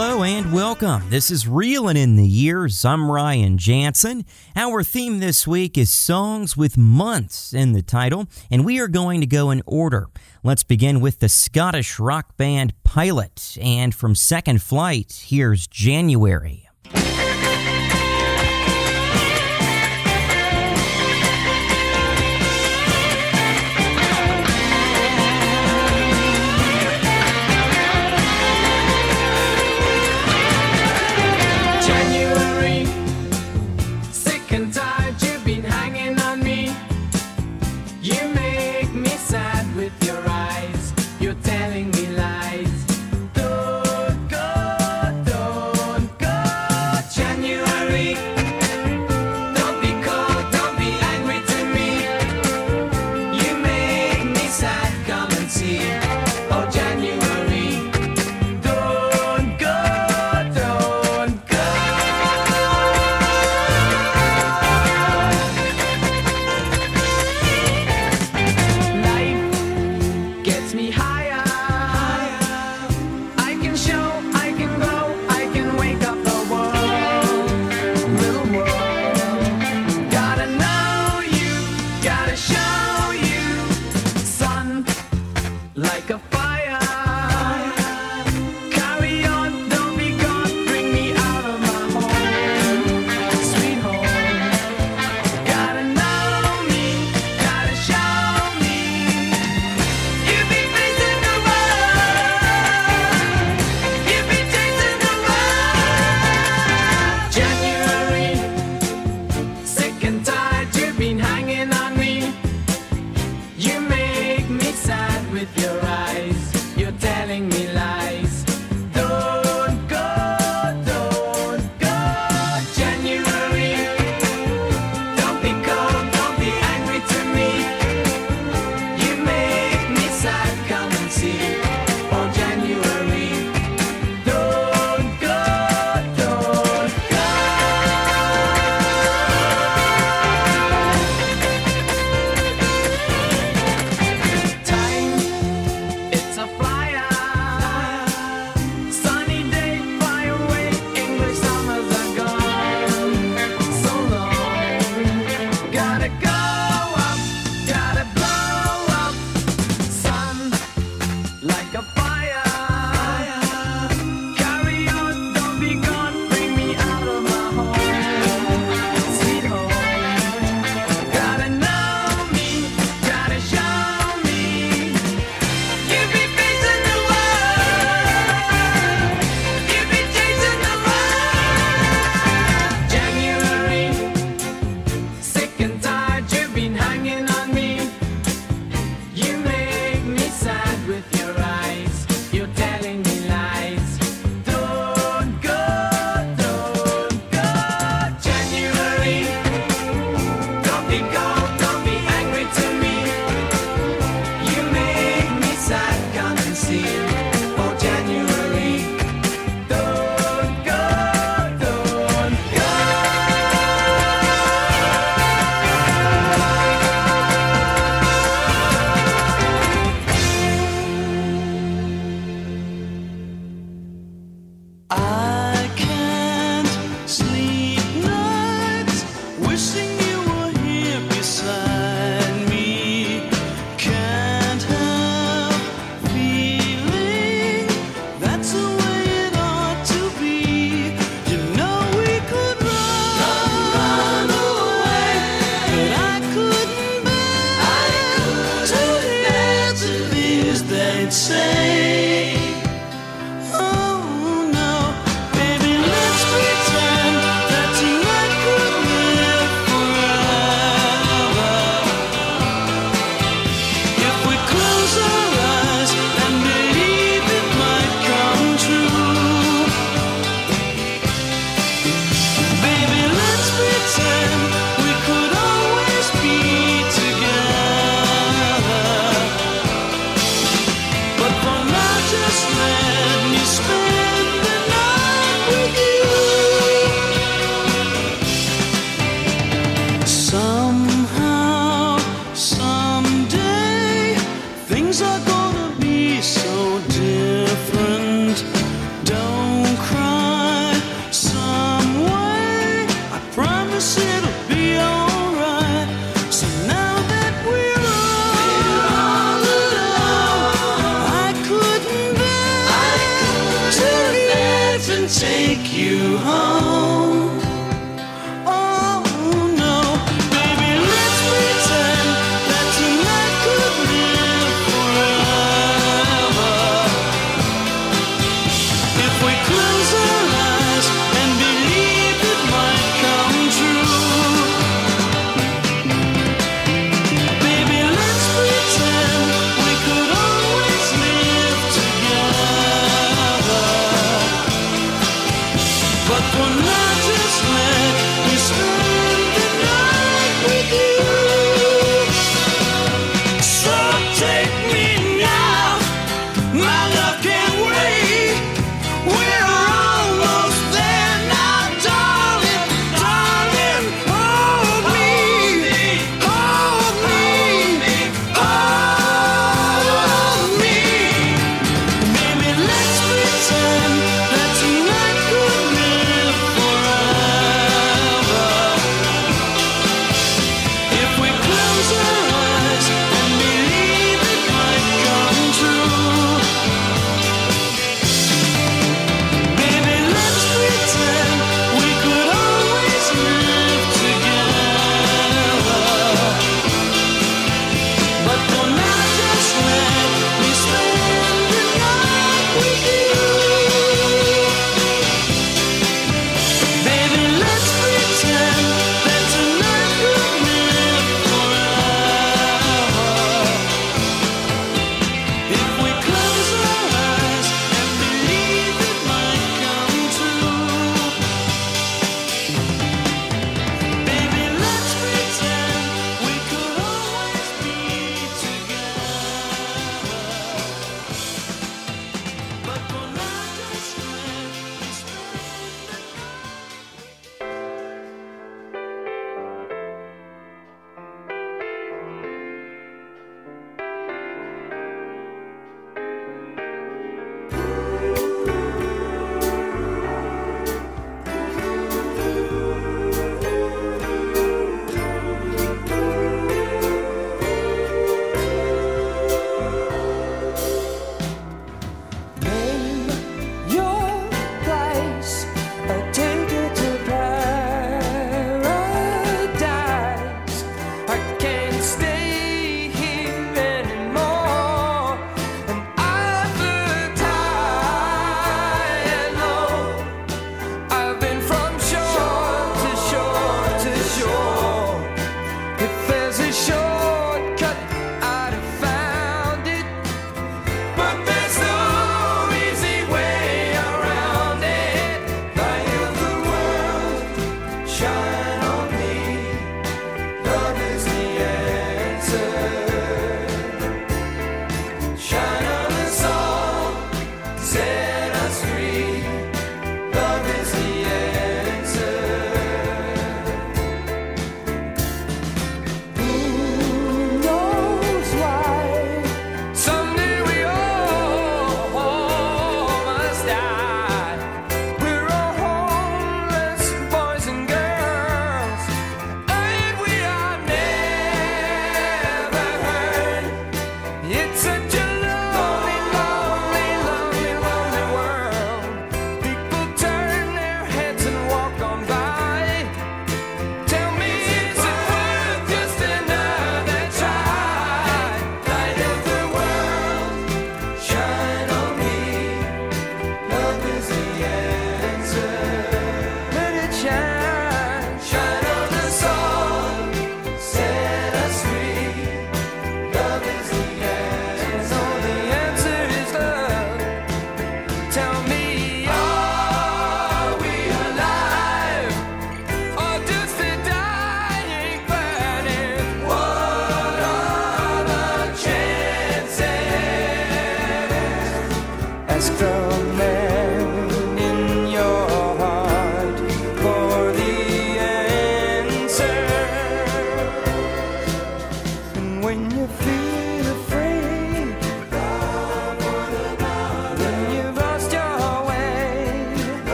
Hello and welcome. This is Reelin' in the Years. I'm Ryan Jansen. Our theme this week is songs with months in the title, and we are going to go in order. Let's begin with the Scottish rock band Pilot, and from Second Flight, here's January.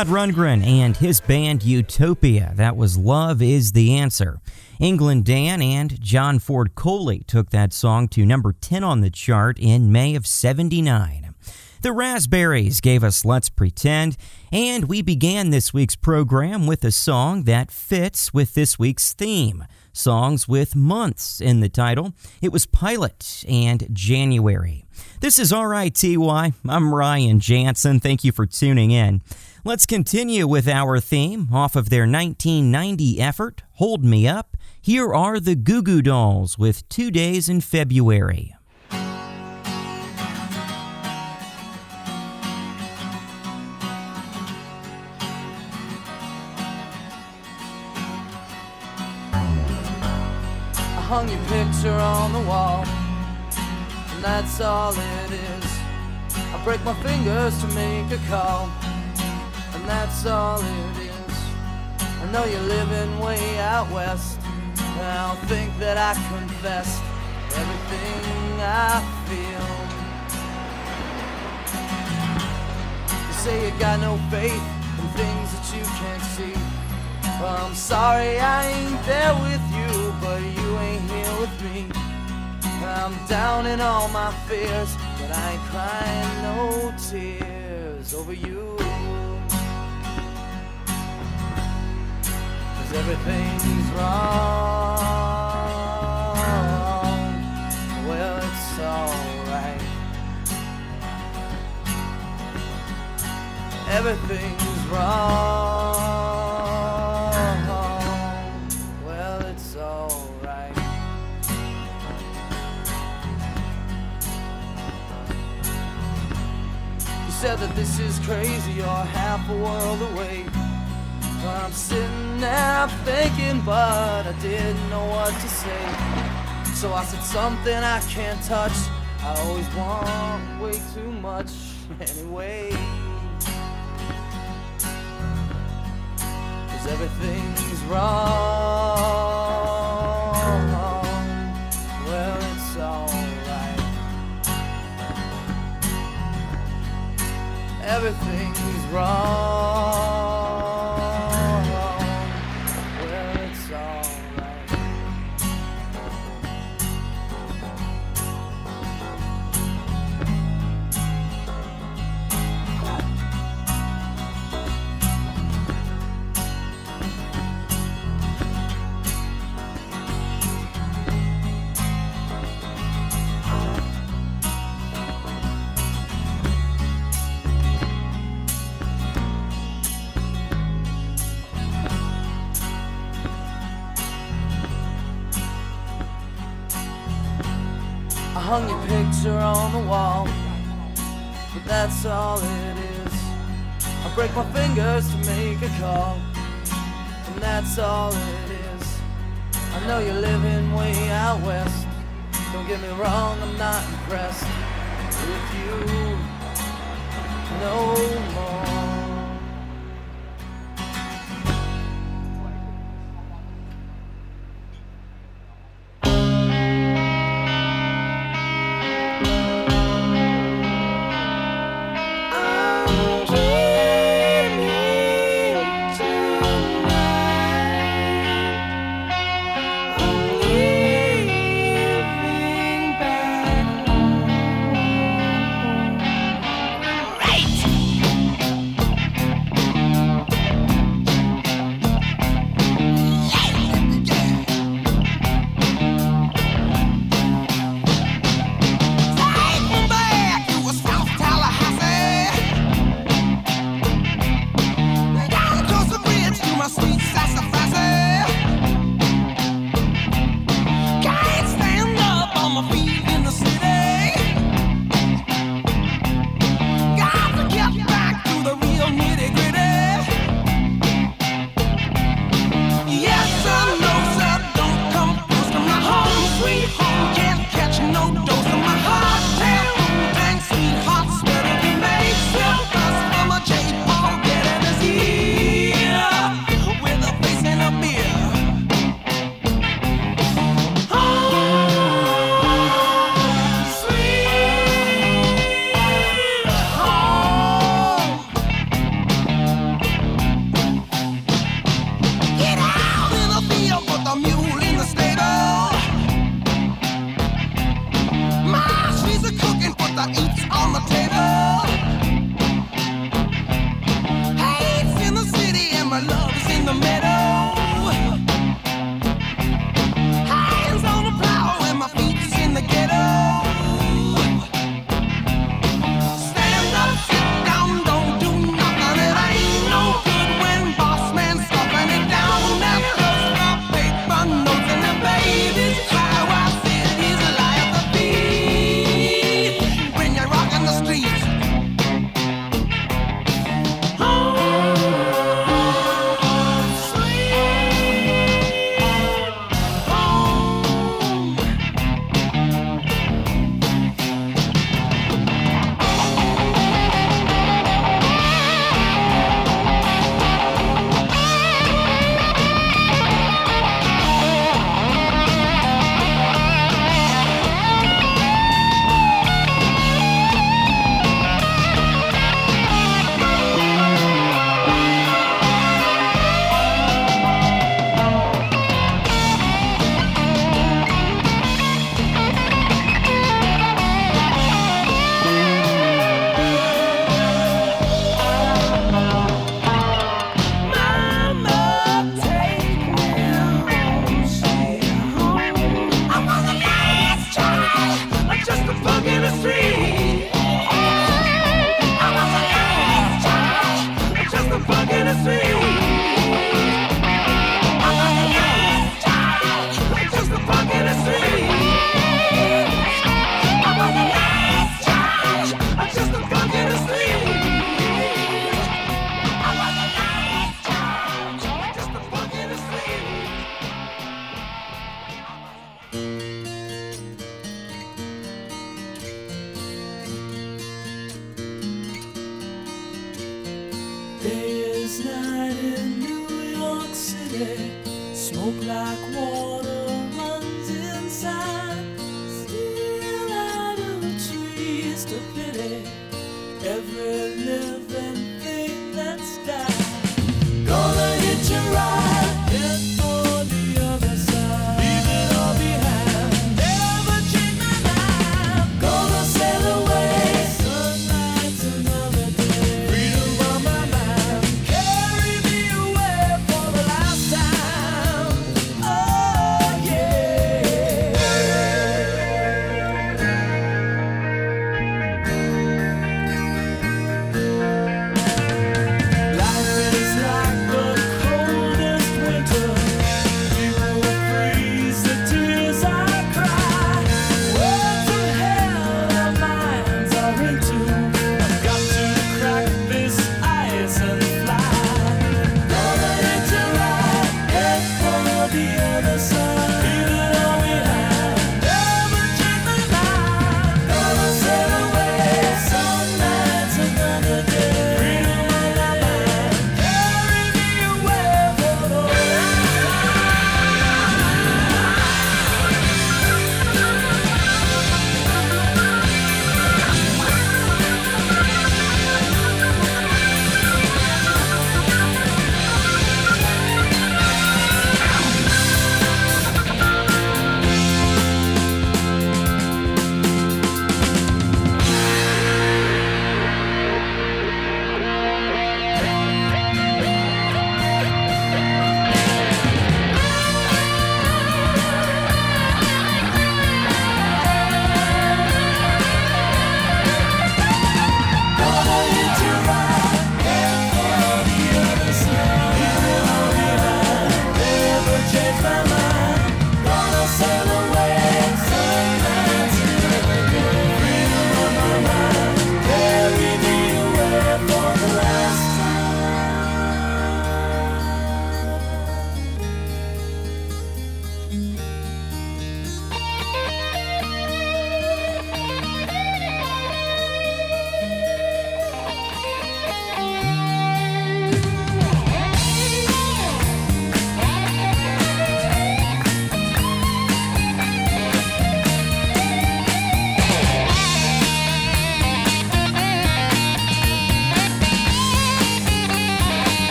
Todd Rundgren and his band Utopia. That was Love is the Answer. England Dan and John Ford Coley took that song to number 10 on the chart in May of 79. The Raspberries gave us Let's Pretend, and we began this week's program with a song that fits with this week's theme songs with months in the title. It was Pilot and January. This is RITY. I'm Ryan Jansen. Thank you for tuning in. Let's continue with our theme off of their 1990 effort, Hold Me Up. Here are the Goo Goo Dolls with Two Days in February. I hung your picture on the wall, and that's all it is. I break my fingers to make a call, that's all it is. I know you're living way out west, and I don't think that I confessed everything I feel. You say you got no faith in things that you can't see. I'm sorry I ain't there with you, but you ain't here with me. I'm down in all my fears, but I ain't crying no tears over you. Everything's wrong. Well, it's alright. Everything's wrong. Well, it's alright. You said that this is crazy, you're half a world away. I'm sitting there thinking, but I didn't know what to say. So I said something I can't touch. I always want way too much anyway. Cause everything's wrong. Well, it's alright. Everything's wrong. Hung your picture on the wall, but that's all it is. I break my fingers to make a call, and that's all it is. I know you're living way out west. Don't get me wrong, I'm not impressed with you no more.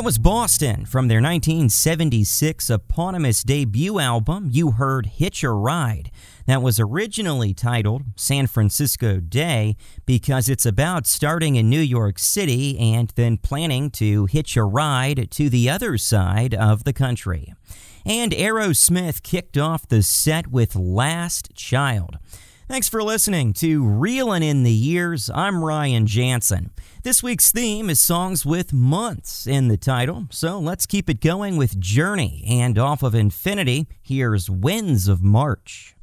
That was Boston from their 1976 eponymous debut album. You heard Hitch a Ride. That was originally titled San Francisco Day because it's about starting in New York City and then planning to hitch a ride to the other side of the country. And Aerosmith kicked off the set with Last Child. Thanks for listening to Reelin' in the Years. I'm Ryan Jansen. This week's theme is songs with months in the title, so let's keep it going with Journey. And off of Infinity, here's Winds of March.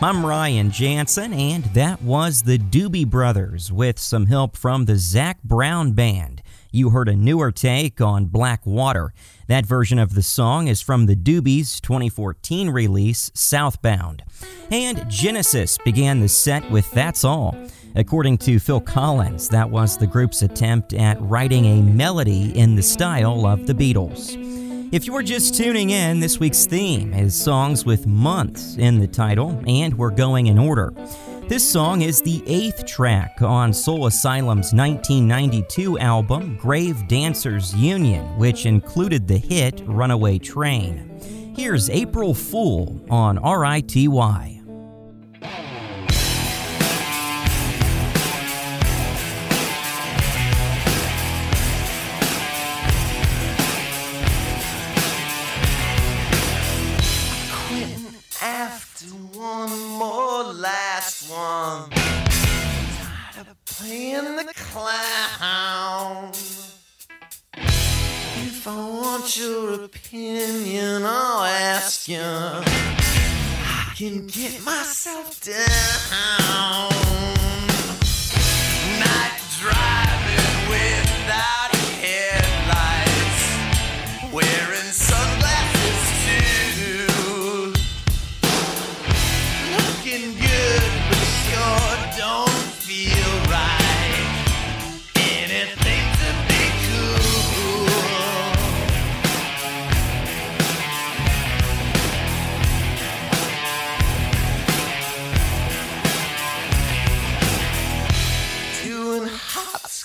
I'm Ryan Jansen, and that was the Doobie Brothers with some help from the Zac Brown Band. You heard a newer take on Black Water. That version of the song is from the Doobies' 2014 release, Southbound. And Genesis began the set with That's All. According to Phil Collins, that was the group's attempt at writing a melody in the style of the Beatles. If you're just tuning in, this week's theme is songs with months in the title, and we're going in order. This song is the eighth track on Soul Asylum's 1992 album, Grave Dancers Union, which included the hit Runaway Train. Here's April Fool on RITY. One. Tired of playing the clown. If I want your opinion, I'll ask you. I can get myself down.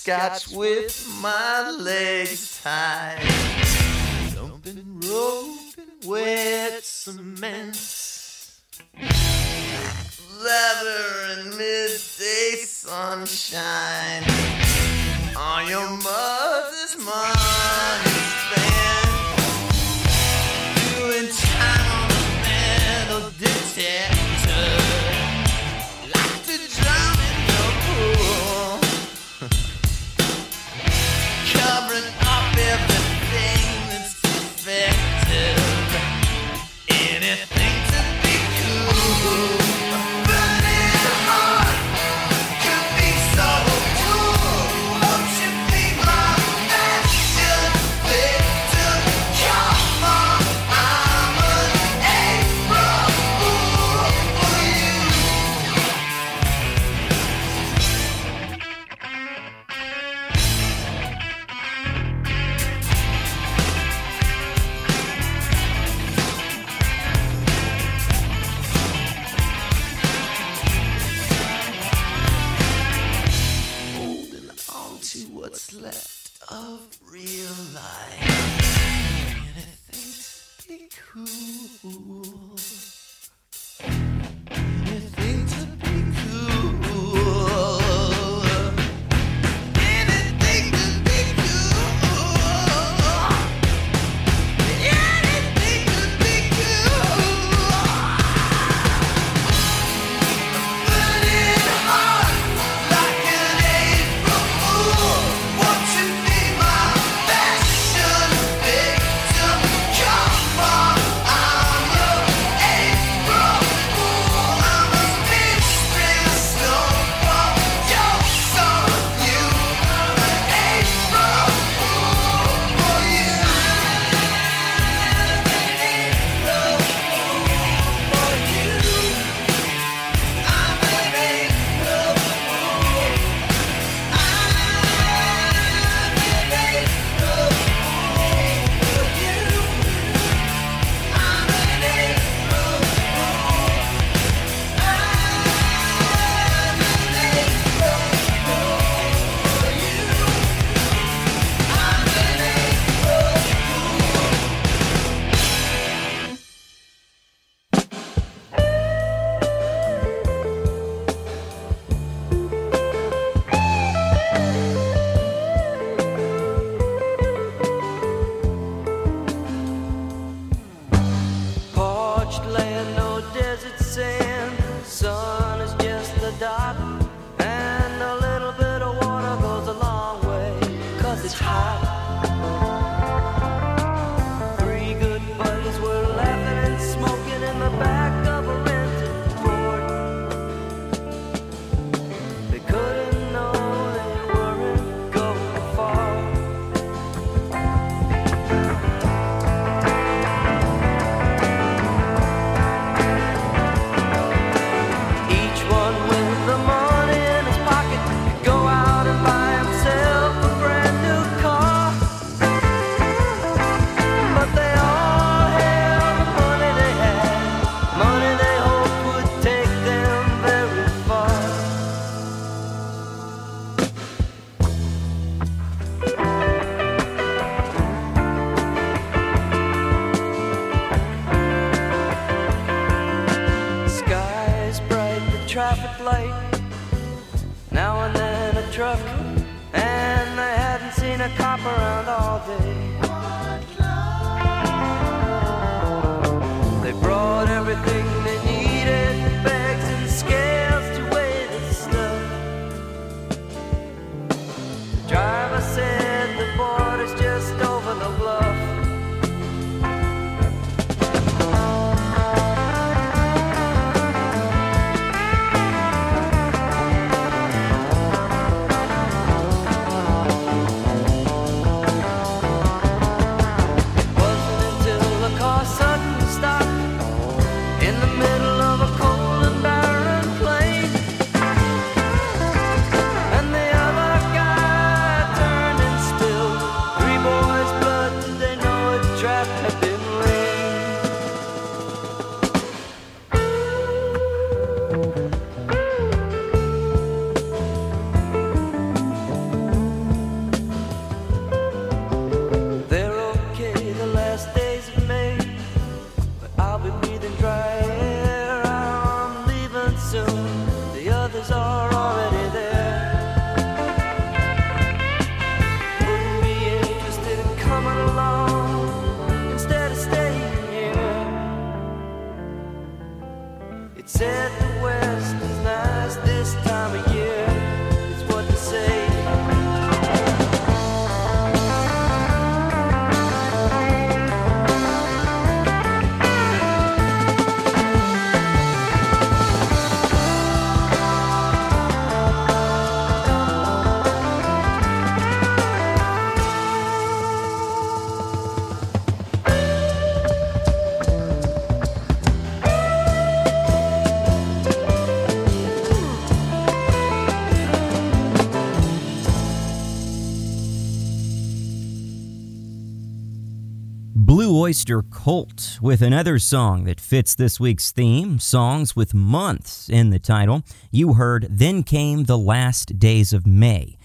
scotch with my legs tied. Dumping rope and wet cement. Leather and midday sunshine. On your mother's money spent. Doing time on the metal detector. Oyster Cult with another song that fits this week's theme songs with months in the title. You heard Then Came the Last Days of May.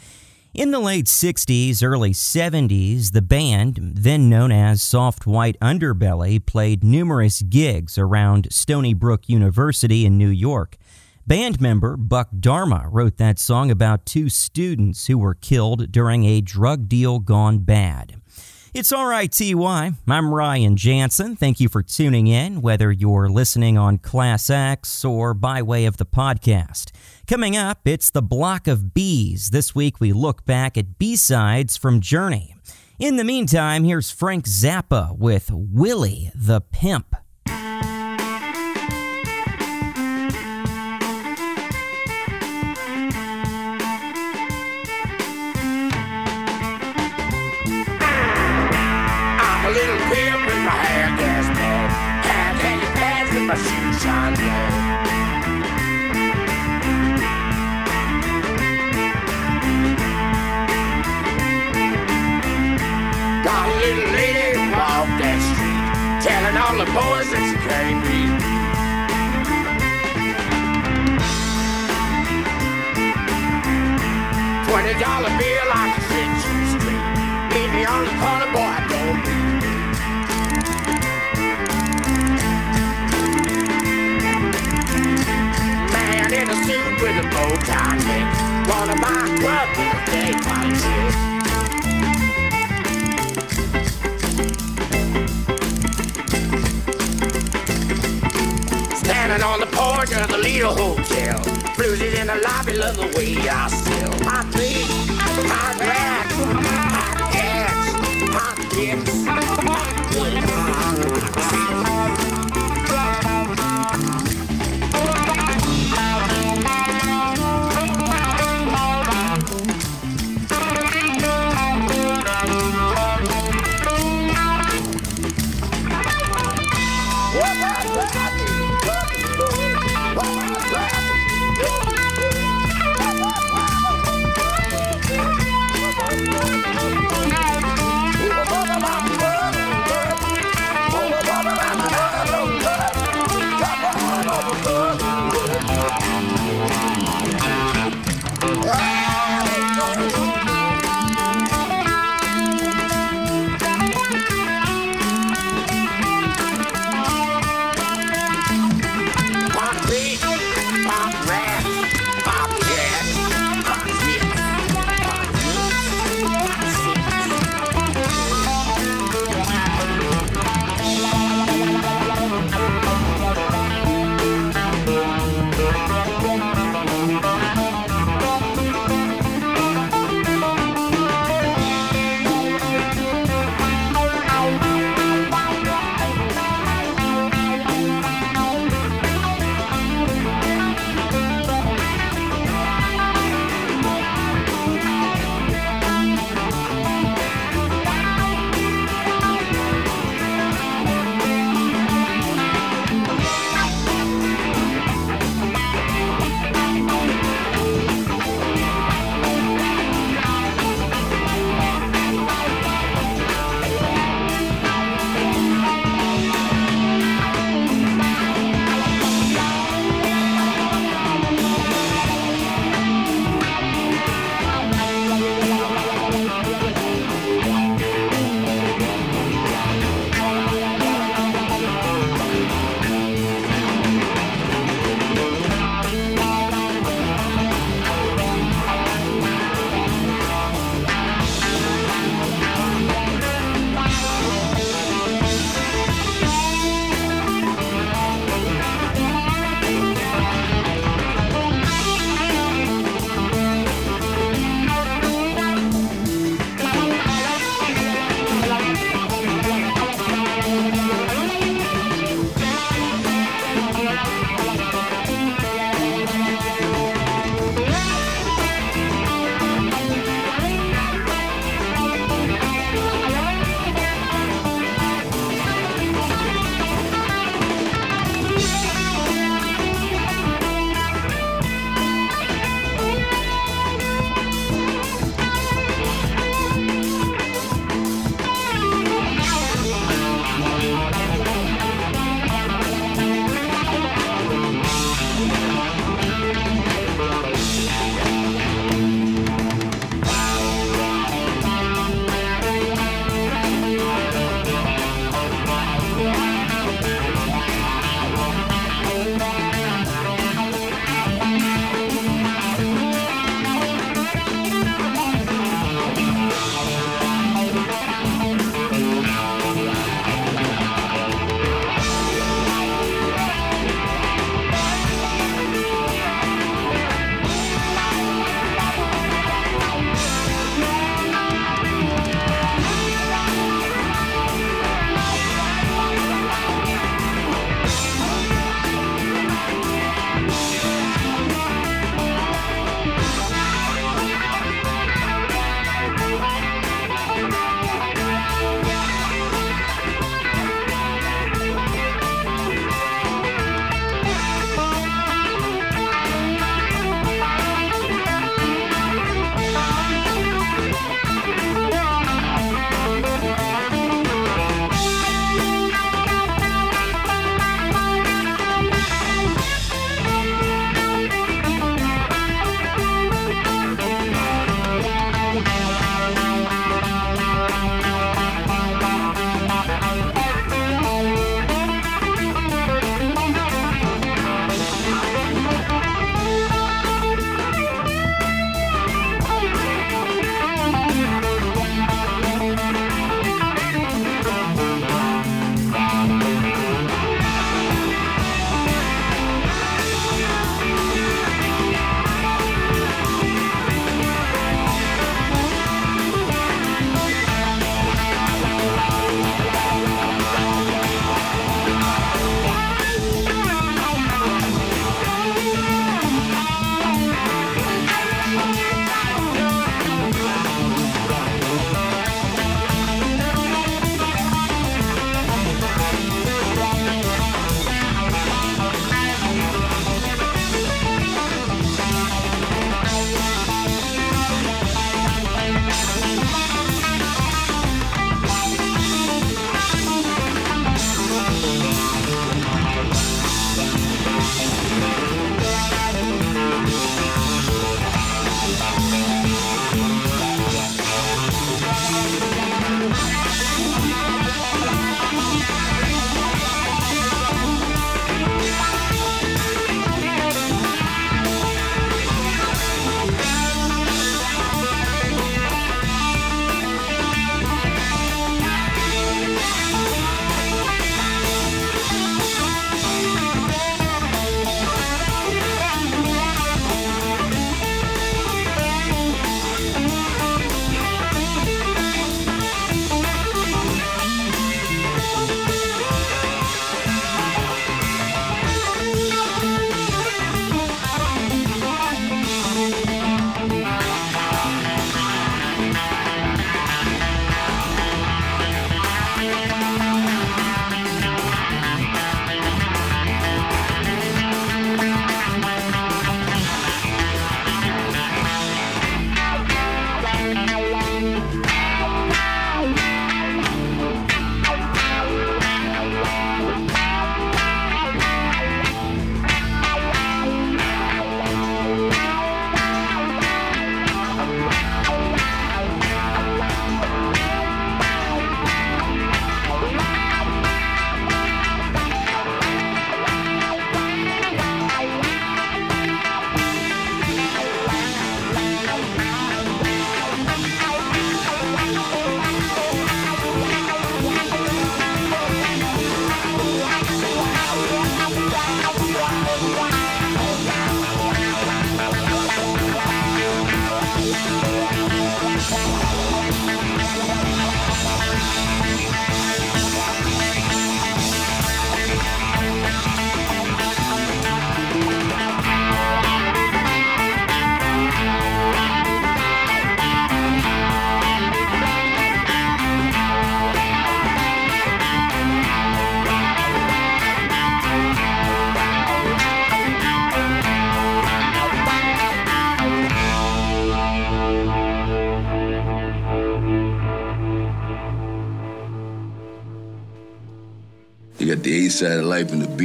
In the late 60s, early 70s, the band, then known as Soft White Underbelly, played numerous gigs around Stony Brook University in New York. Band member Buck Dharma wrote that song about two students who were killed during a drug deal gone bad. It's all right, TY. I'm Ryan Jansen. Thank you for tuning in, whether you're listening on Class X or by way of the podcast. Coming up, it's the Block of Bees. This week, we look back at B sides from Journey. In the meantime, here's Frank Zappa with Willie the Pimp. All the boys that she can't read. Twenty dollar bill, I can set you straight. Meet me on the corner, boy, I don't need Man in a suit with a bow tie neck. Wanna buy a club with a day party Lido Hotel. In the lobby, love the way I sell. My feet, my rats, my cats, kids. You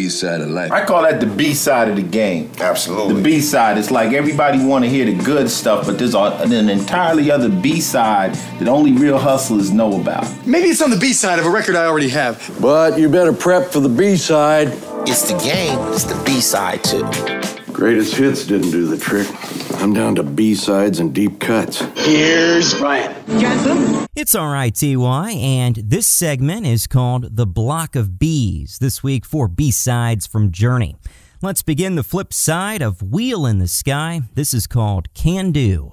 B side of life. I call that the B side of the game. Absolutely. The B side. It's like everybody want to hear the good stuff, but there's a, an entirely other B side that only real hustlers know about. Maybe it's on the B side of a record I already have. But you better prep for the B side. It's the game, it's the B side too. Greatest hits didn't do the trick. I'm down to B sides and deep cuts. Here's It's alright, TY, and this segment is called The Block of Bees, this week for B sides from Journey. Let's begin the flip side of Wheel in the Sky. This is called Can Do.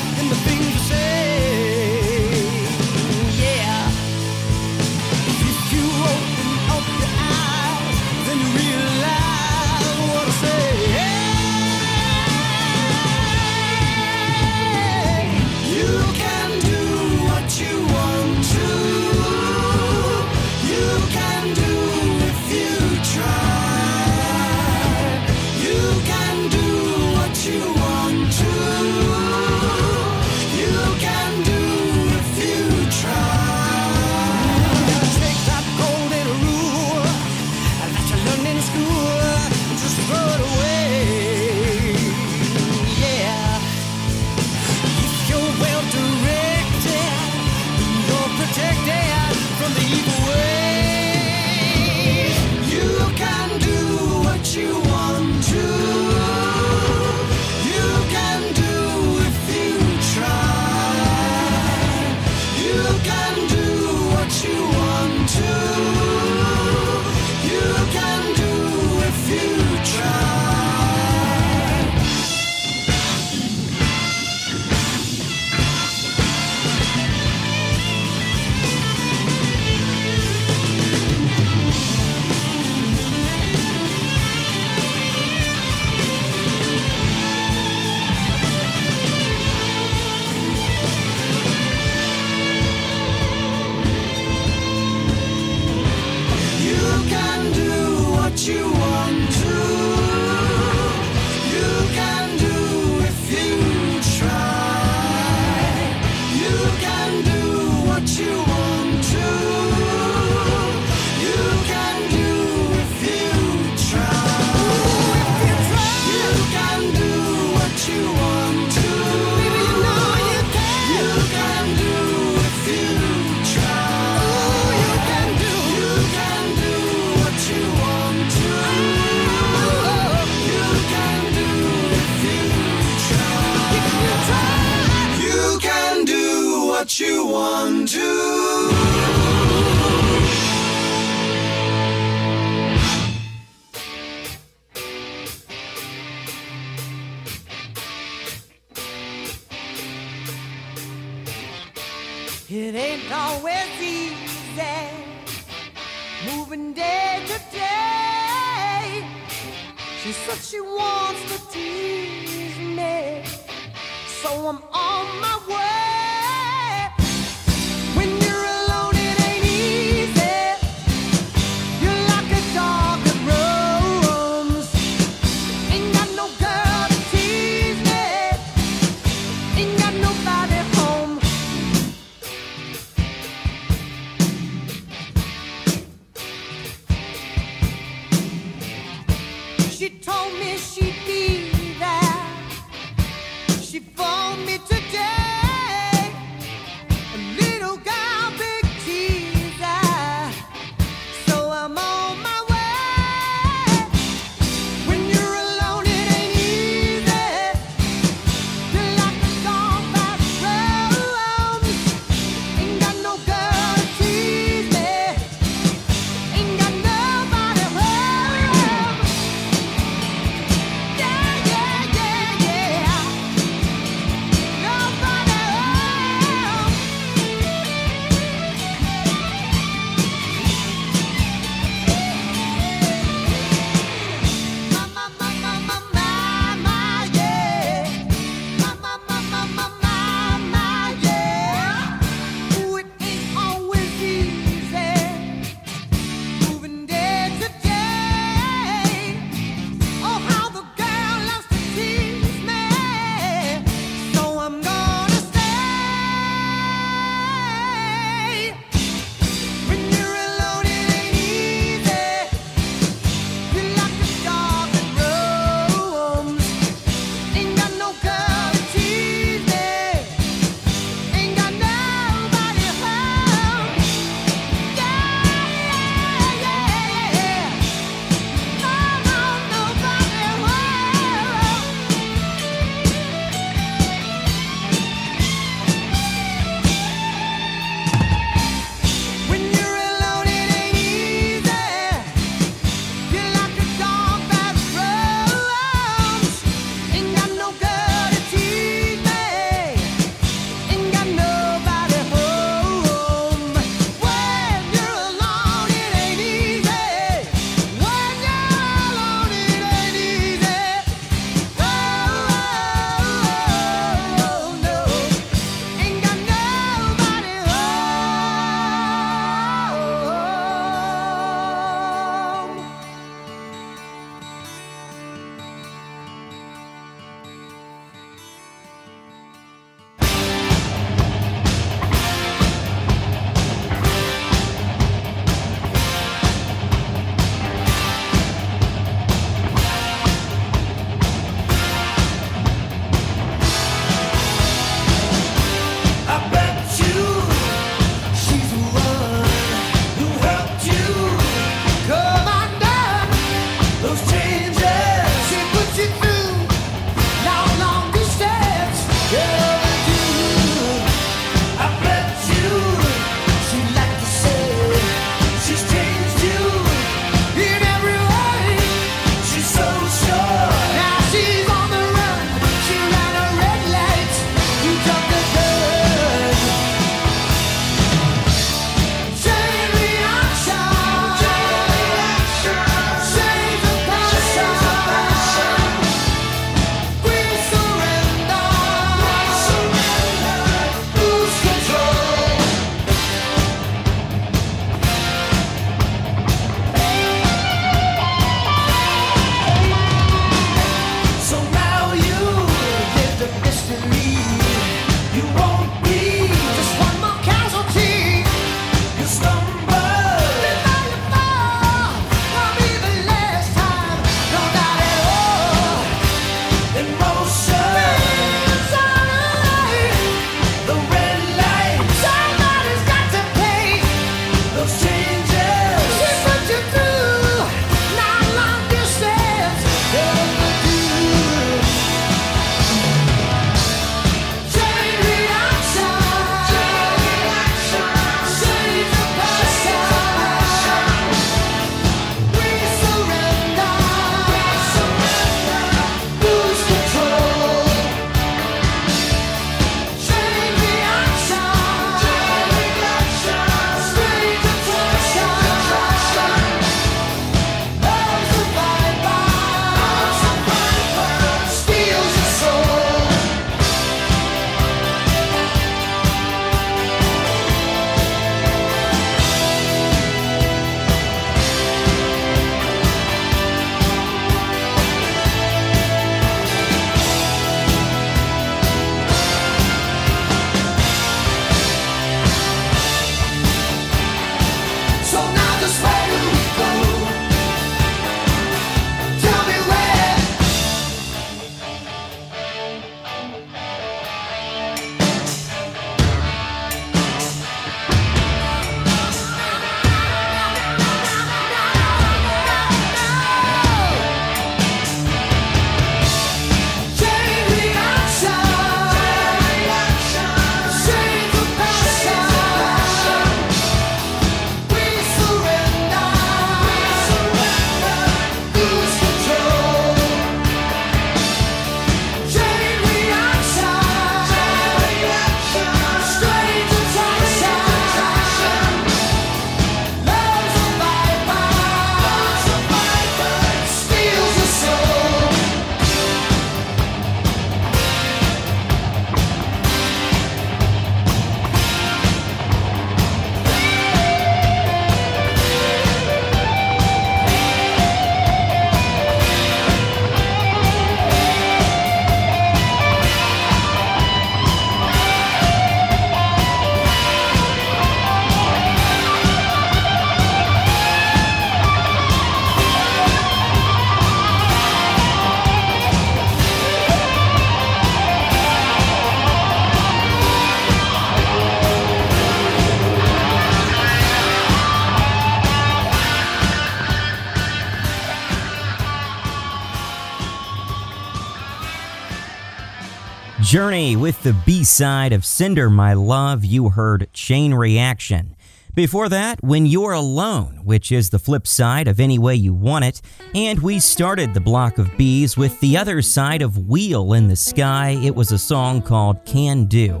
Journey with the B side of Send Her My Love, you heard Chain Reaction. Before that, When You're Alone, which is the flip side of Any Way You Want It, and we started the block of B's with the other side of Wheel in the Sky. It was a song called Can Do.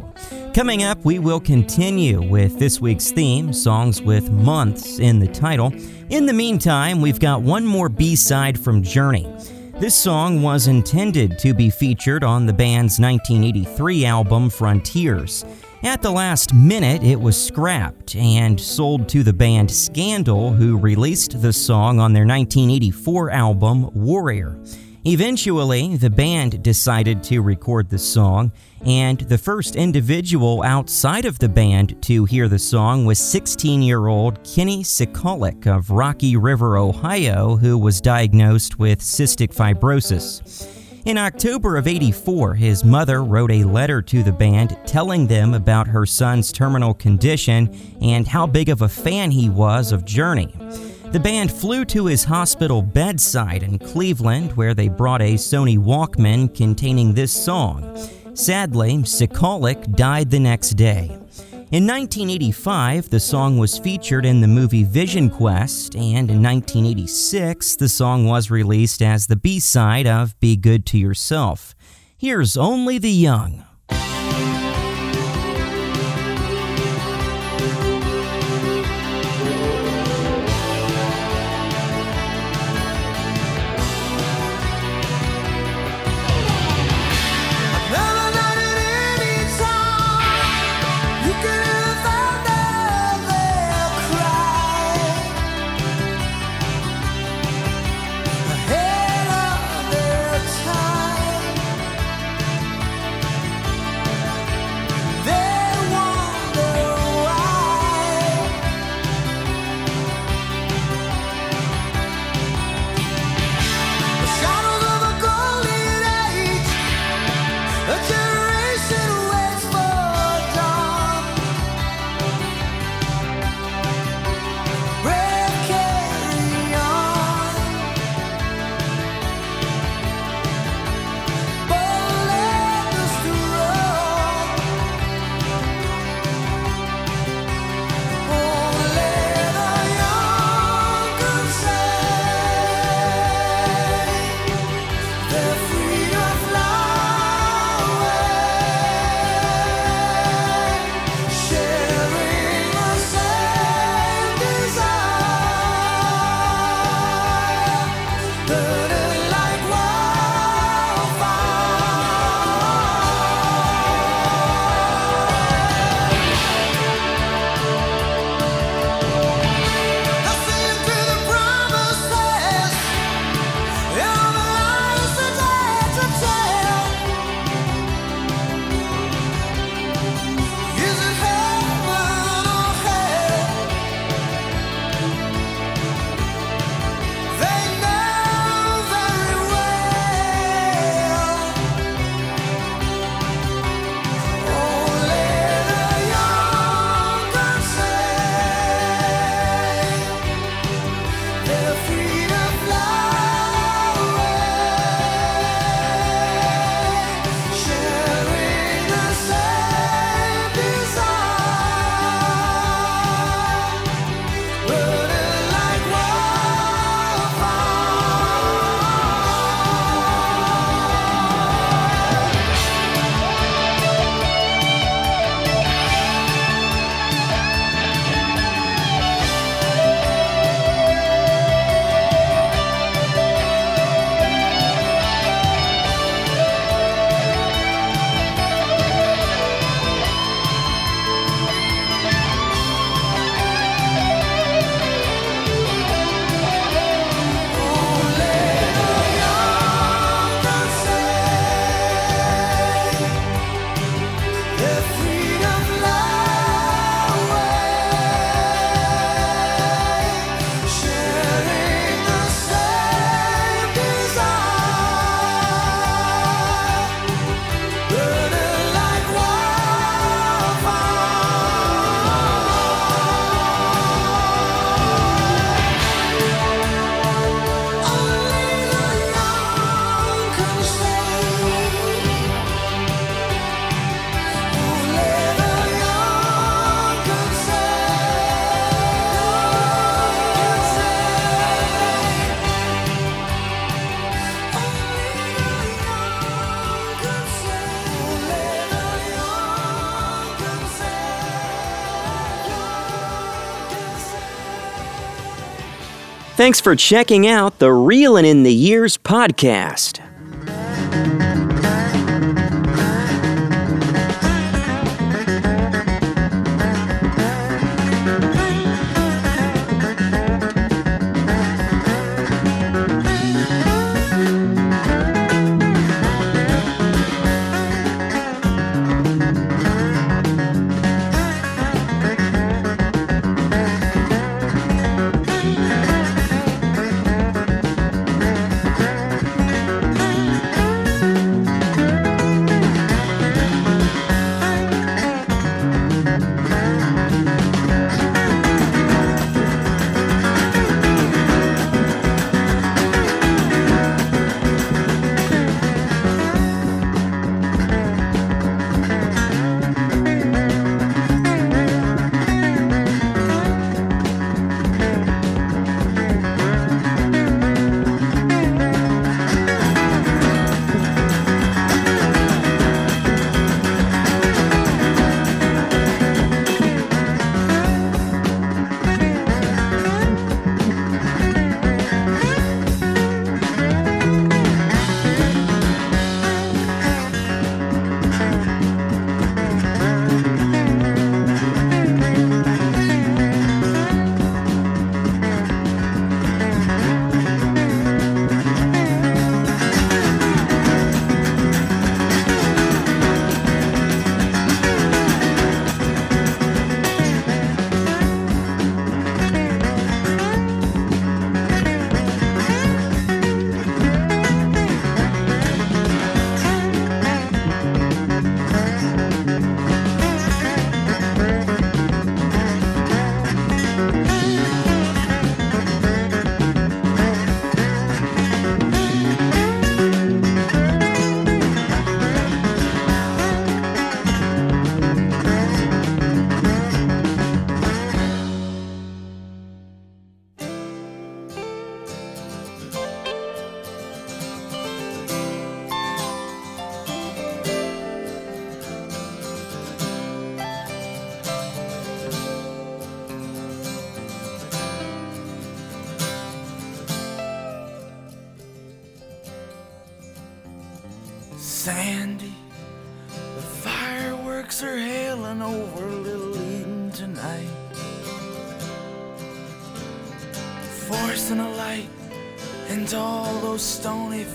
Coming up, we will continue with this week's theme, songs with months in the title. In the meantime, we've got one more B side from Journey. This song was intended to be featured on the band's 1983 album Frontiers. At the last minute, it was scrapped and sold to the band Scandal, who released the song on their 1984 album Warrior. Eventually, the band decided to record the song, and the first individual outside of the band to hear the song was 16 year old Kenny Sykaluk of Rocky River, Ohio, who was diagnosed with cystic fibrosis. In October of 84, his mother wrote a letter to the band telling them about her son's terminal condition and how big of a fan he was of Journey. The band flew to his hospital bedside in Cleveland, where they brought a Sony Walkman containing this song. Sadly, Sykaluk died the next day. In 1985, the song was featured in the movie Vision Quest, and in 1986, the song was released as the B side of Be Good to Yourself. Here's Only the Young. Thanks for checking out the Reelin' in the Years podcast.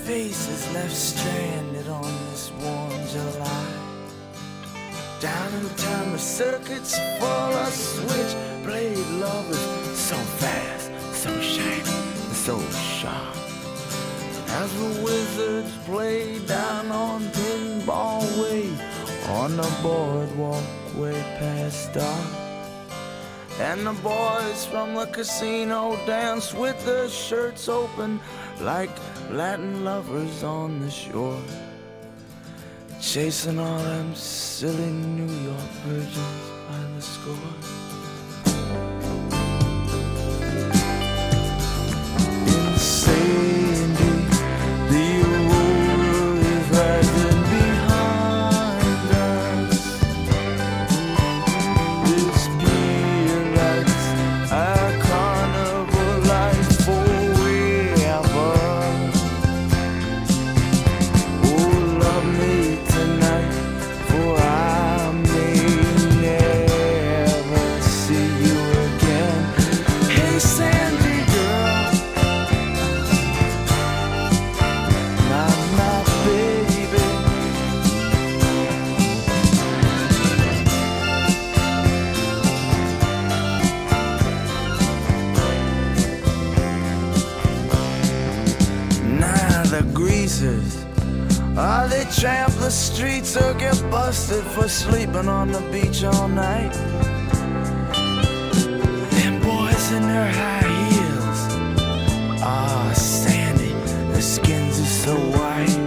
Stony faces left stranded on this warm July. Down in the town, the circuits full of switchblade lovers, so fast, so shiny, and so sharp. As the wizards play down on Pinball Way on the boardwalk way past dark. And the boys from the casino dance with their shirts open like Latin lovers on the shore. Chasing all them silly New York virgins tramp the streets or get busted for sleeping on the beach all night. Them boys in their high heels. Ah, Sandy, their skins are so white.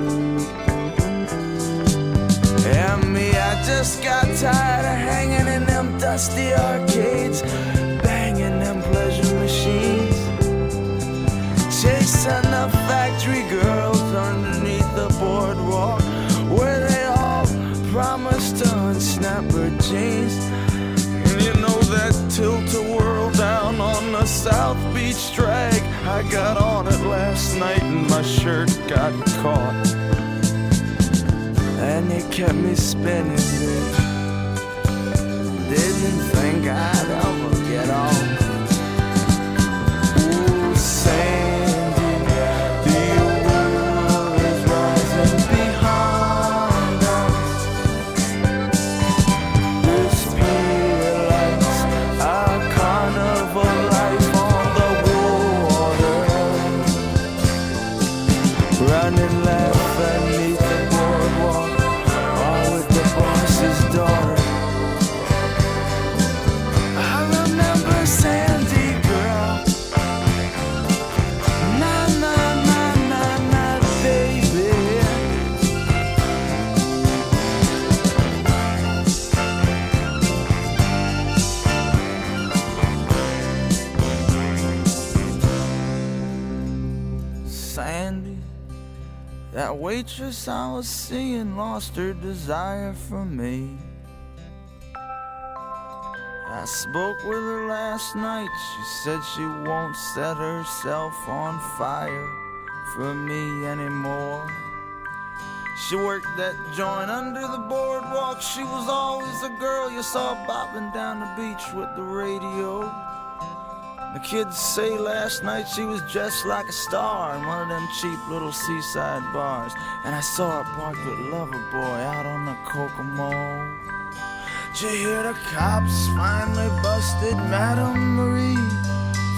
And me, I just got tired of hanging in them dusty got on it last night and my shirt got caught. And it kept me spinning. Didn't think I'd ever get off. Waitress I was seeing lost her desire for me. I spoke with her last night. She said she won't set herself on fire for me anymore. She worked that joint under the boardwalk. She was always a girl you saw bobbing down the beach with the radio. The kids say last night she was dressed like a star in one of them cheap little seaside bars. And I saw her parked with Lover Boy out on the Kokomo. Did you hear the cops finally busted Madame Marie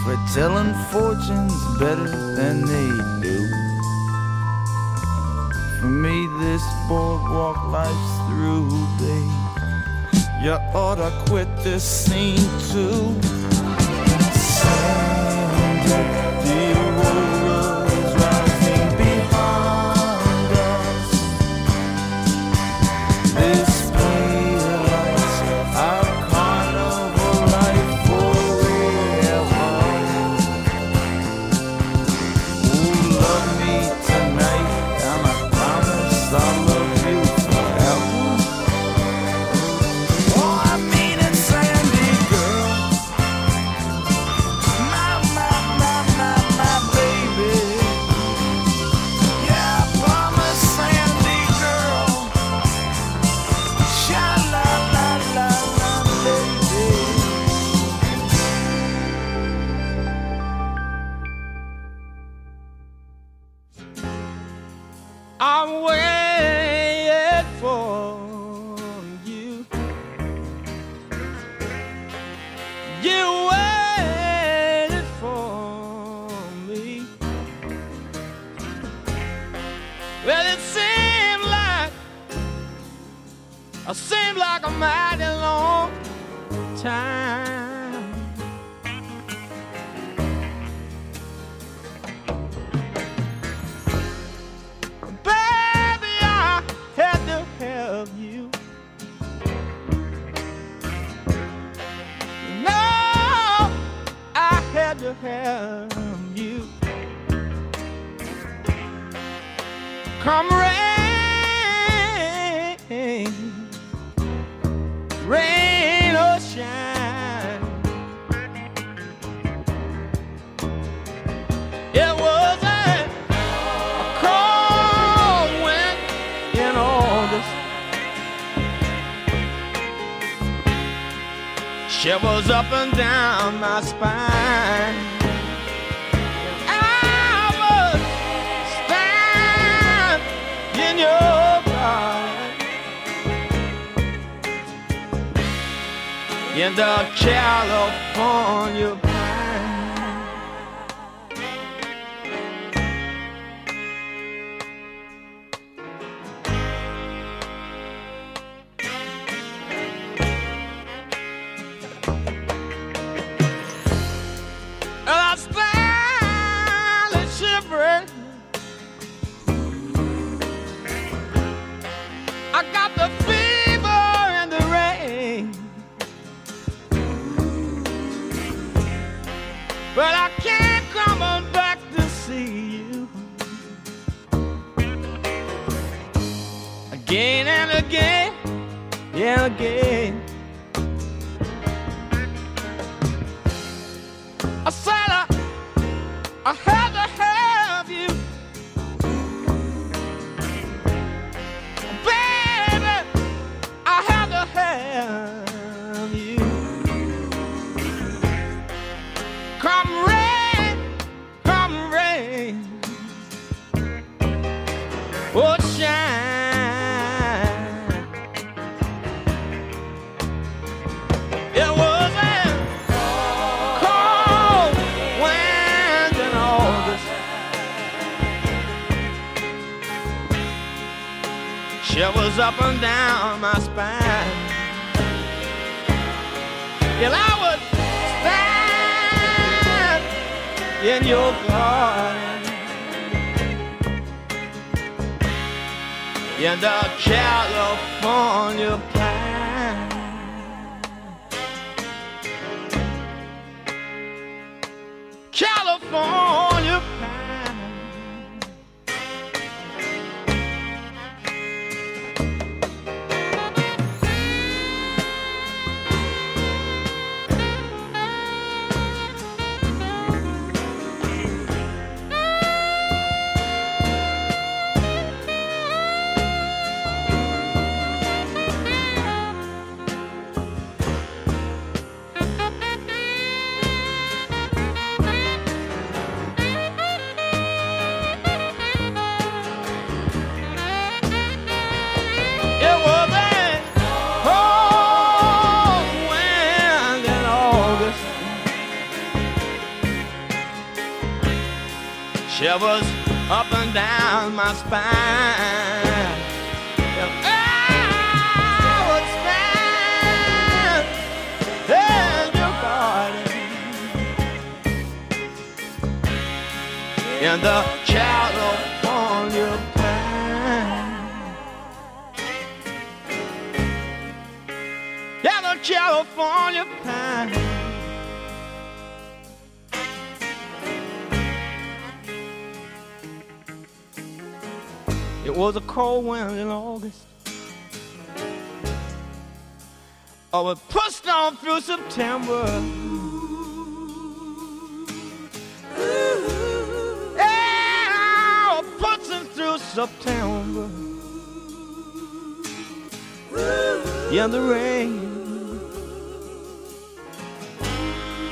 for telling fortunes better than they do? For me, this boardwalk life's through, babe. You ought to quit this scene too. The up and down up and down my spine. And I would stand in your garden. In the California Shivers up and down my spine. I in your in the California cold wind in August. Oh, it pushed on through September. Ooh. Ooh. Yeah, pushing through September. Ooh. Yeah, the rain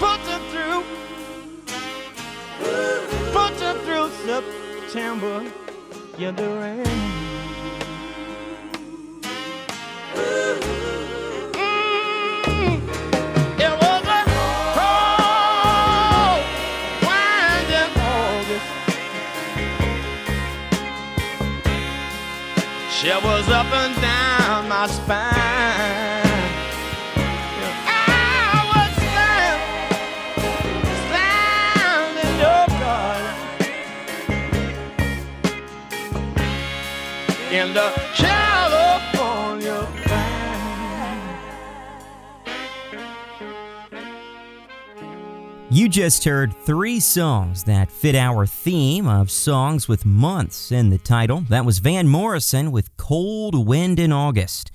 pushing through, pushing through September. Yeah, the rain. Shivers up and down my spine. In the You just heard three songs that fit our theme of songs with months in the title. That was Van Morrison with Cold Wind in August.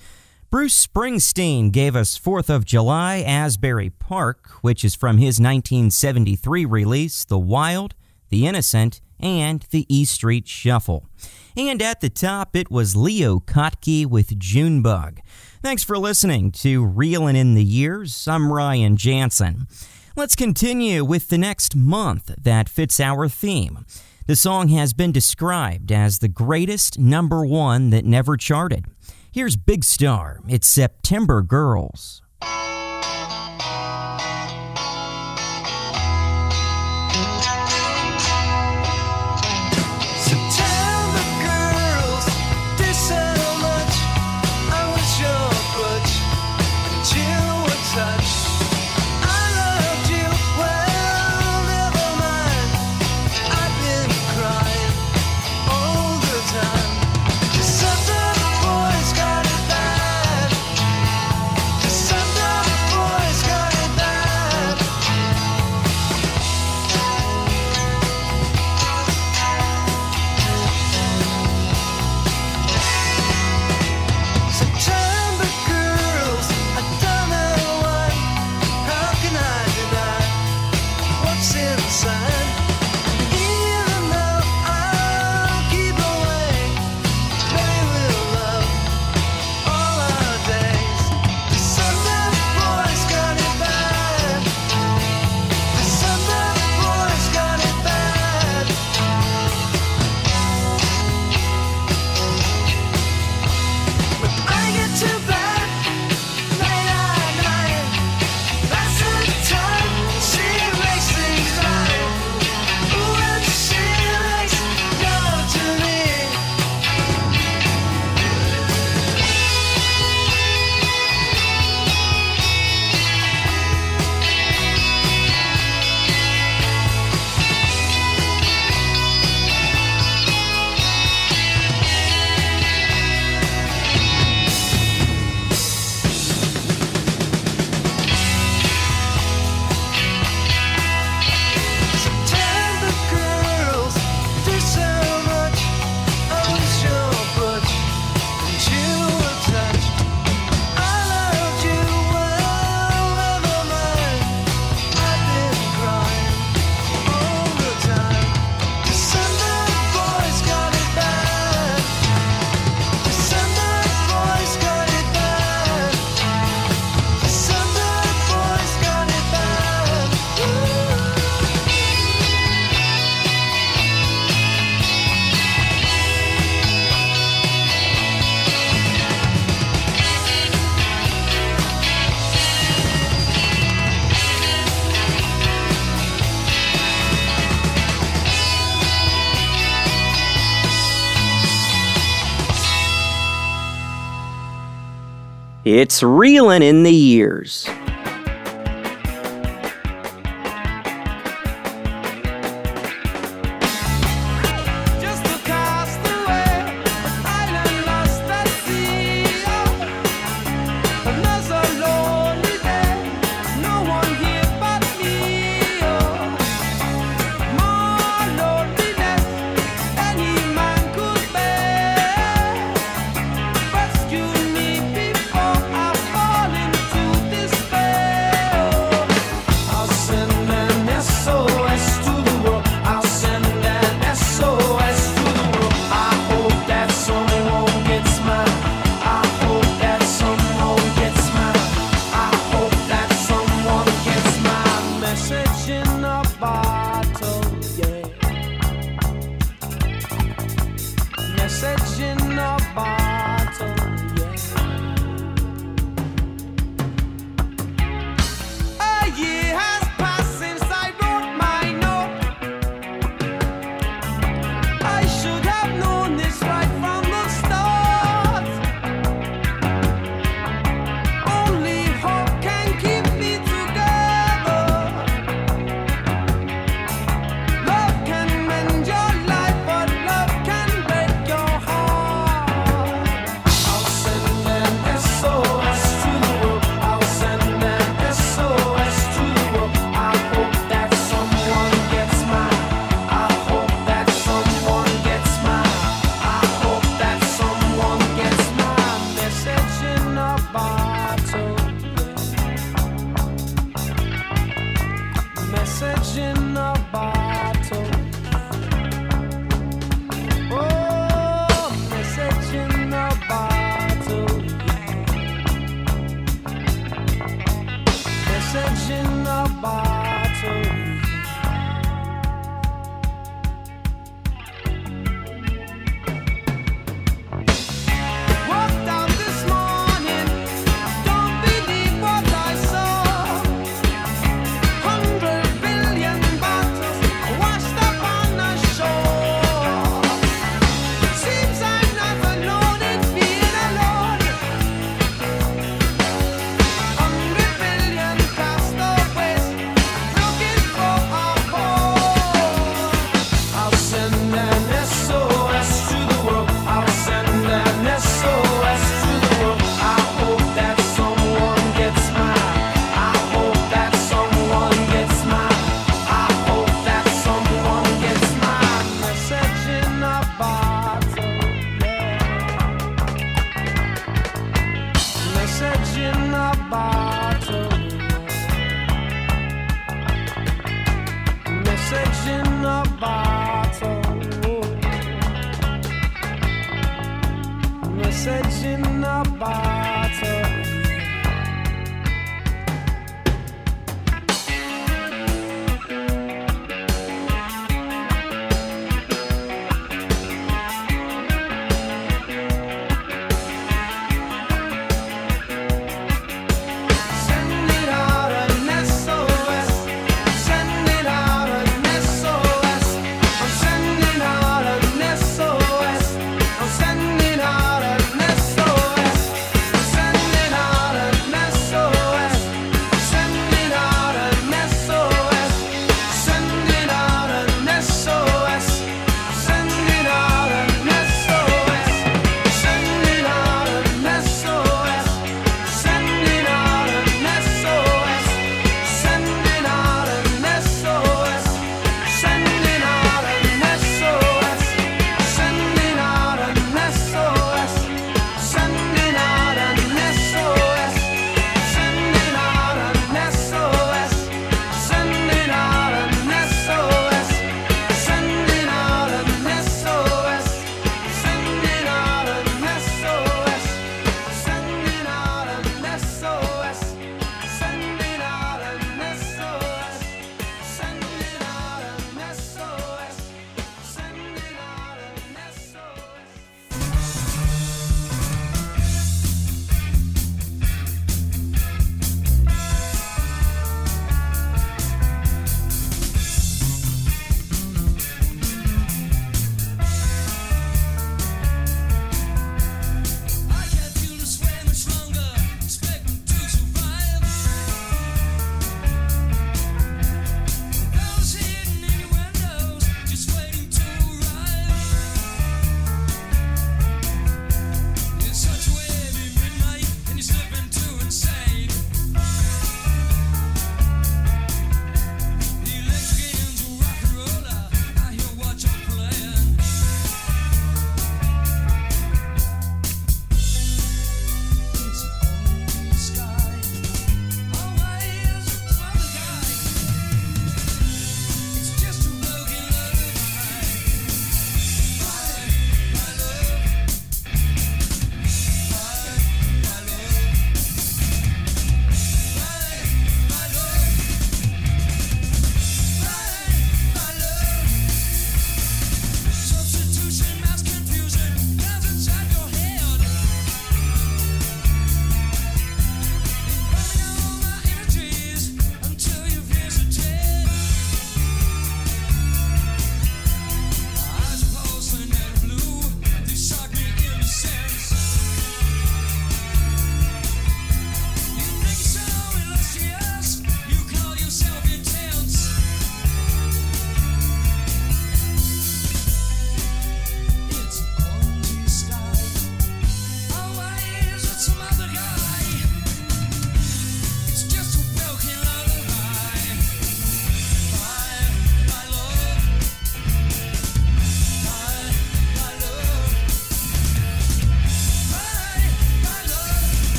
Bruce Springsteen gave us 4th of July Asbury Park, which is from his 1973 release, The Wild, The Innocent, and The E Street Shuffle. And at the top, it was Leo Kottke with Junebug. Thanks for listening to Reelin' in the Years. I'm Ryan Jansen. Let's continue with the next month that fits our theme. The song has been described as the greatest number one that never charted. Here's Big Star. It's September Gurls. It's reeling in the years.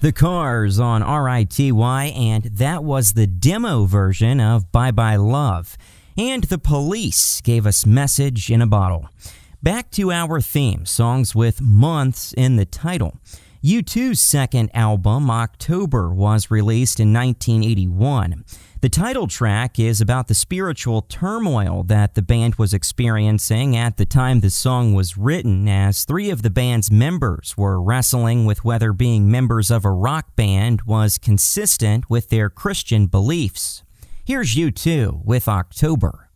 The Cars on RITY, and that was the demo version of Bye Bye Love. And The Police gave us Message in a Bottle. Back to our theme songs with months in the title. U2's second album, October, was released in 1981. The title track is about the spiritual turmoil that the band was experiencing at the time the song was written, as three of the band's members were wrestling with whether being members of a rock band was consistent with their Christian beliefs. Here's U2 with October. October,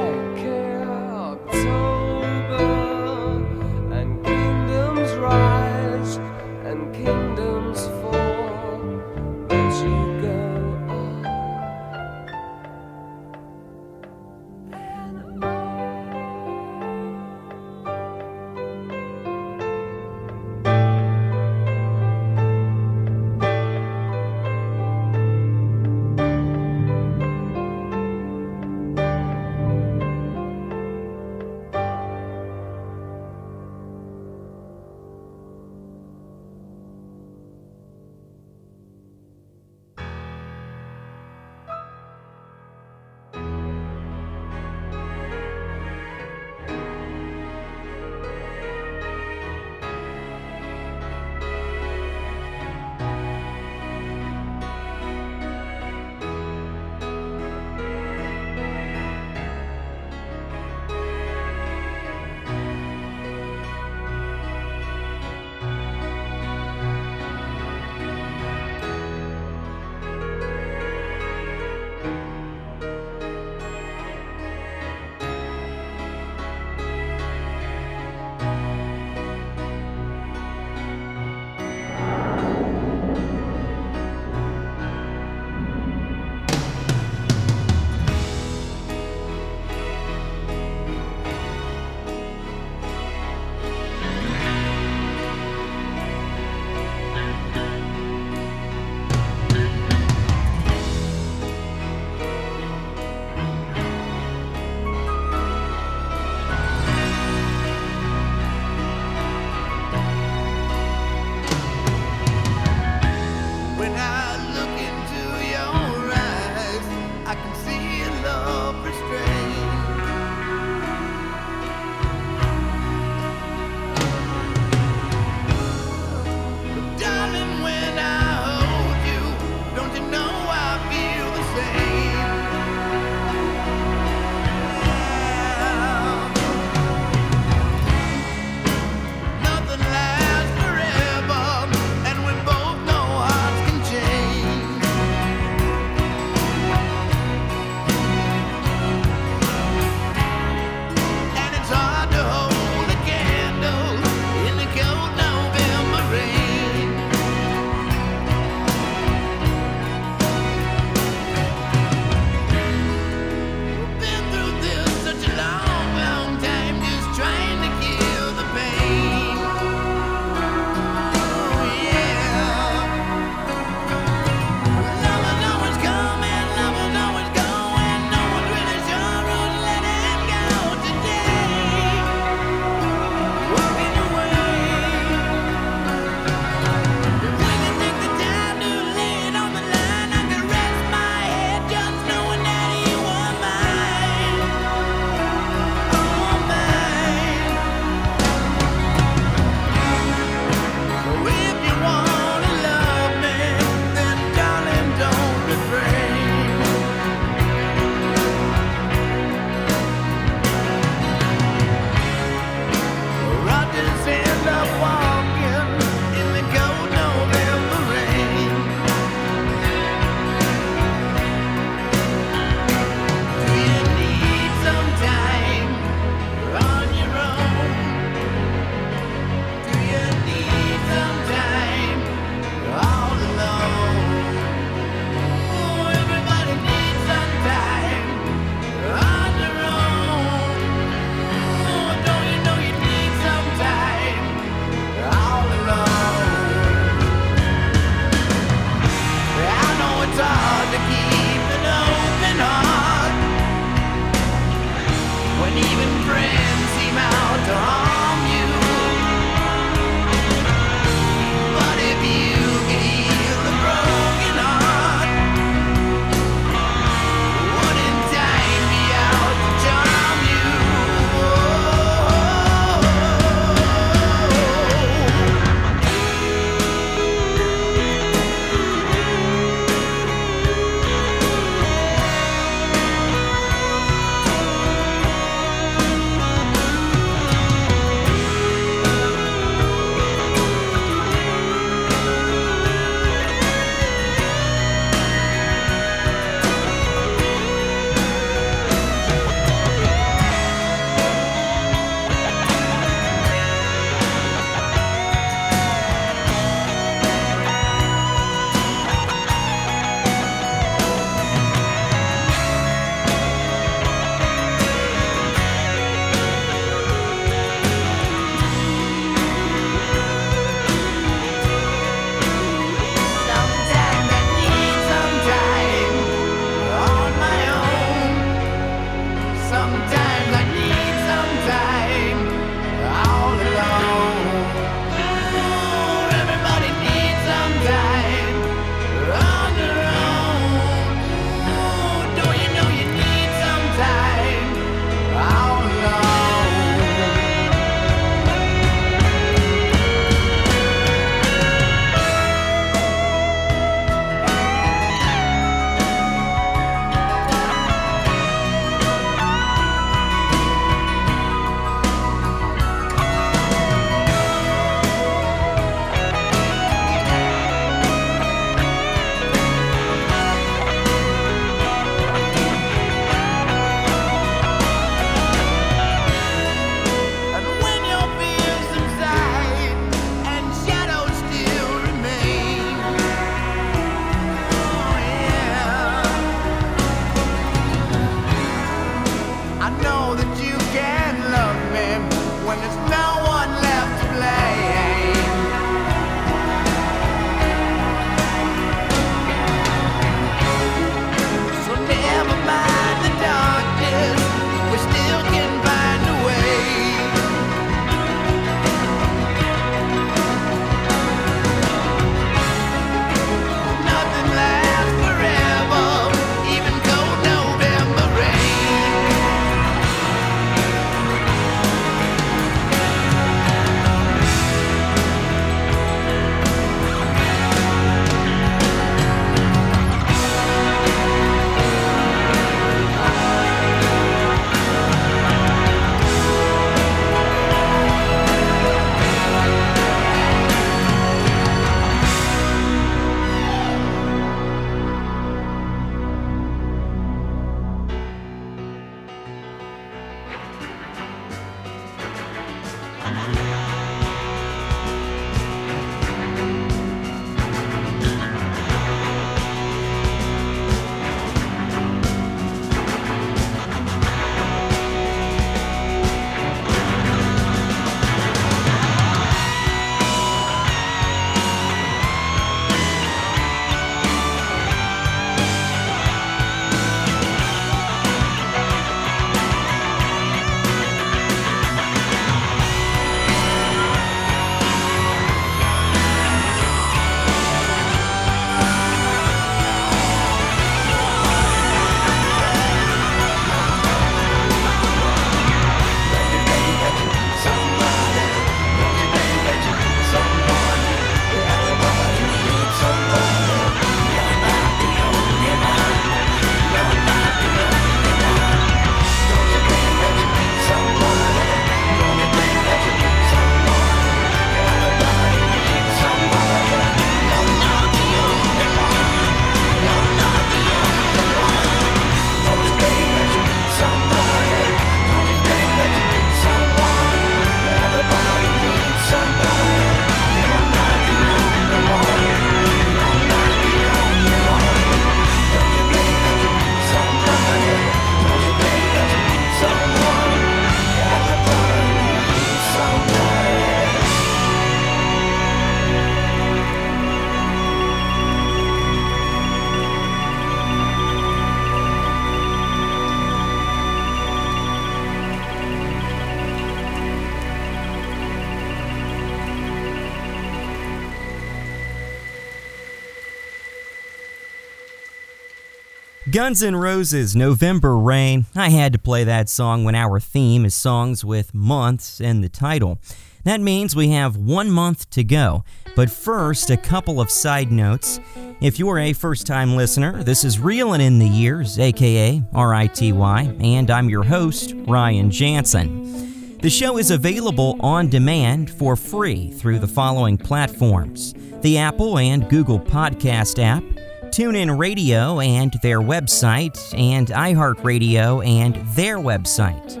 Guns N' Roses, November Rain. I had to play that song when our theme is songs with months in the title. That means we have one month to go. But first, a couple of side notes. If you're a first time listener, this is Reelin' in the Years, aka RITY, and I'm your host, Ryan Jansen. The show is available on demand for free through the following platforms the Apple and Google Podcast app, TuneIn Radio and their website, and iHeartRadio and their website.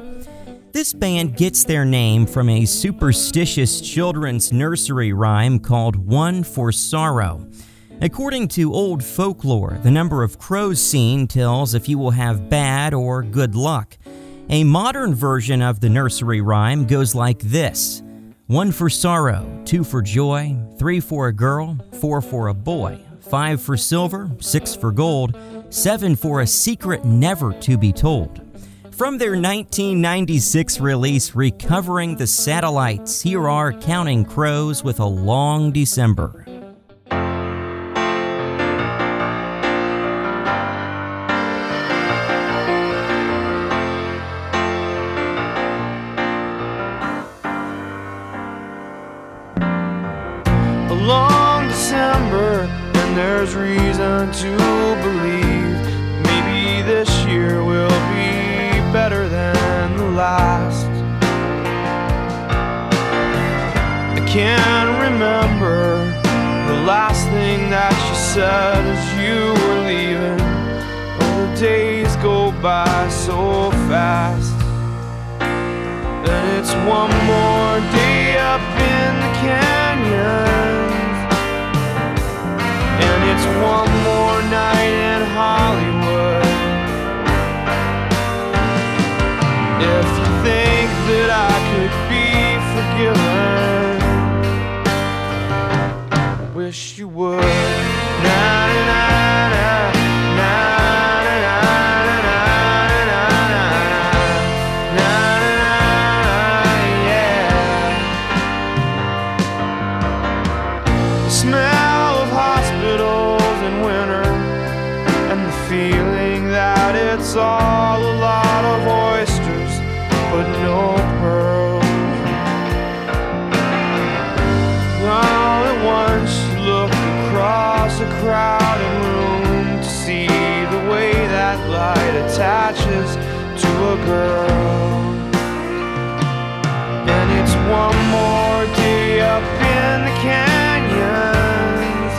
This band gets their name from a superstitious children's nursery rhyme called One for Sorrow. According to old folklore, the number of crows seen tells if you will have bad or good luck. A modern version of the nursery rhyme goes like this one for sorrow, two for joy, three for a girl, four for a boy, five for silver, six for gold, seven for a secret never to be told. From their 1996 release, Recovering the Satellites, here are Counting Crows with a Long December. Wish you would. Na, na, na, na, na, crowded room to see the way that light attaches to a girl. And it's one more day up in the canyons.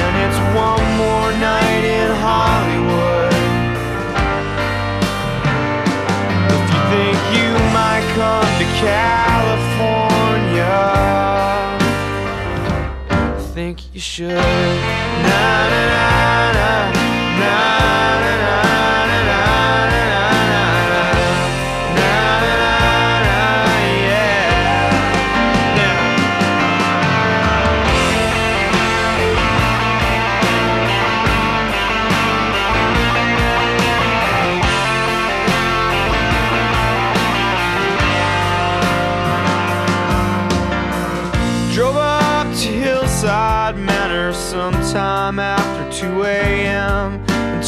And it's one more night in Hollywood. If you think you might come to California, think you should. Na na na na na na. na.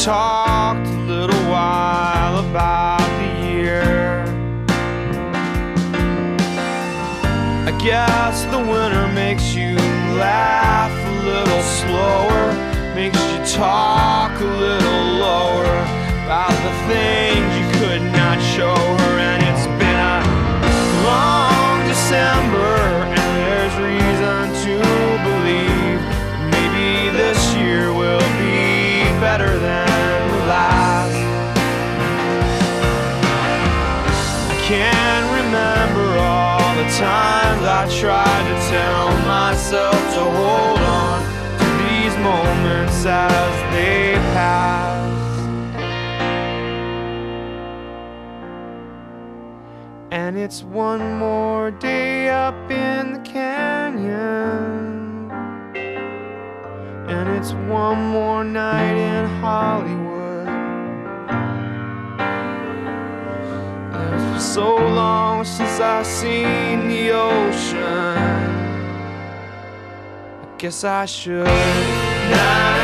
Talked a little while about the year. I guess the winter makes you laugh a little slower, makes you talk a little lower about the things you could not show her, and it's been a long December, and there's reason to believe maybe this year will be better than I can't remember all the times I tried to tell myself to hold on to these moments as they pass. And it's one more day up in the canyon. And it's one more night in Hollywood. So long since I've seen the ocean. I guess I should. Na,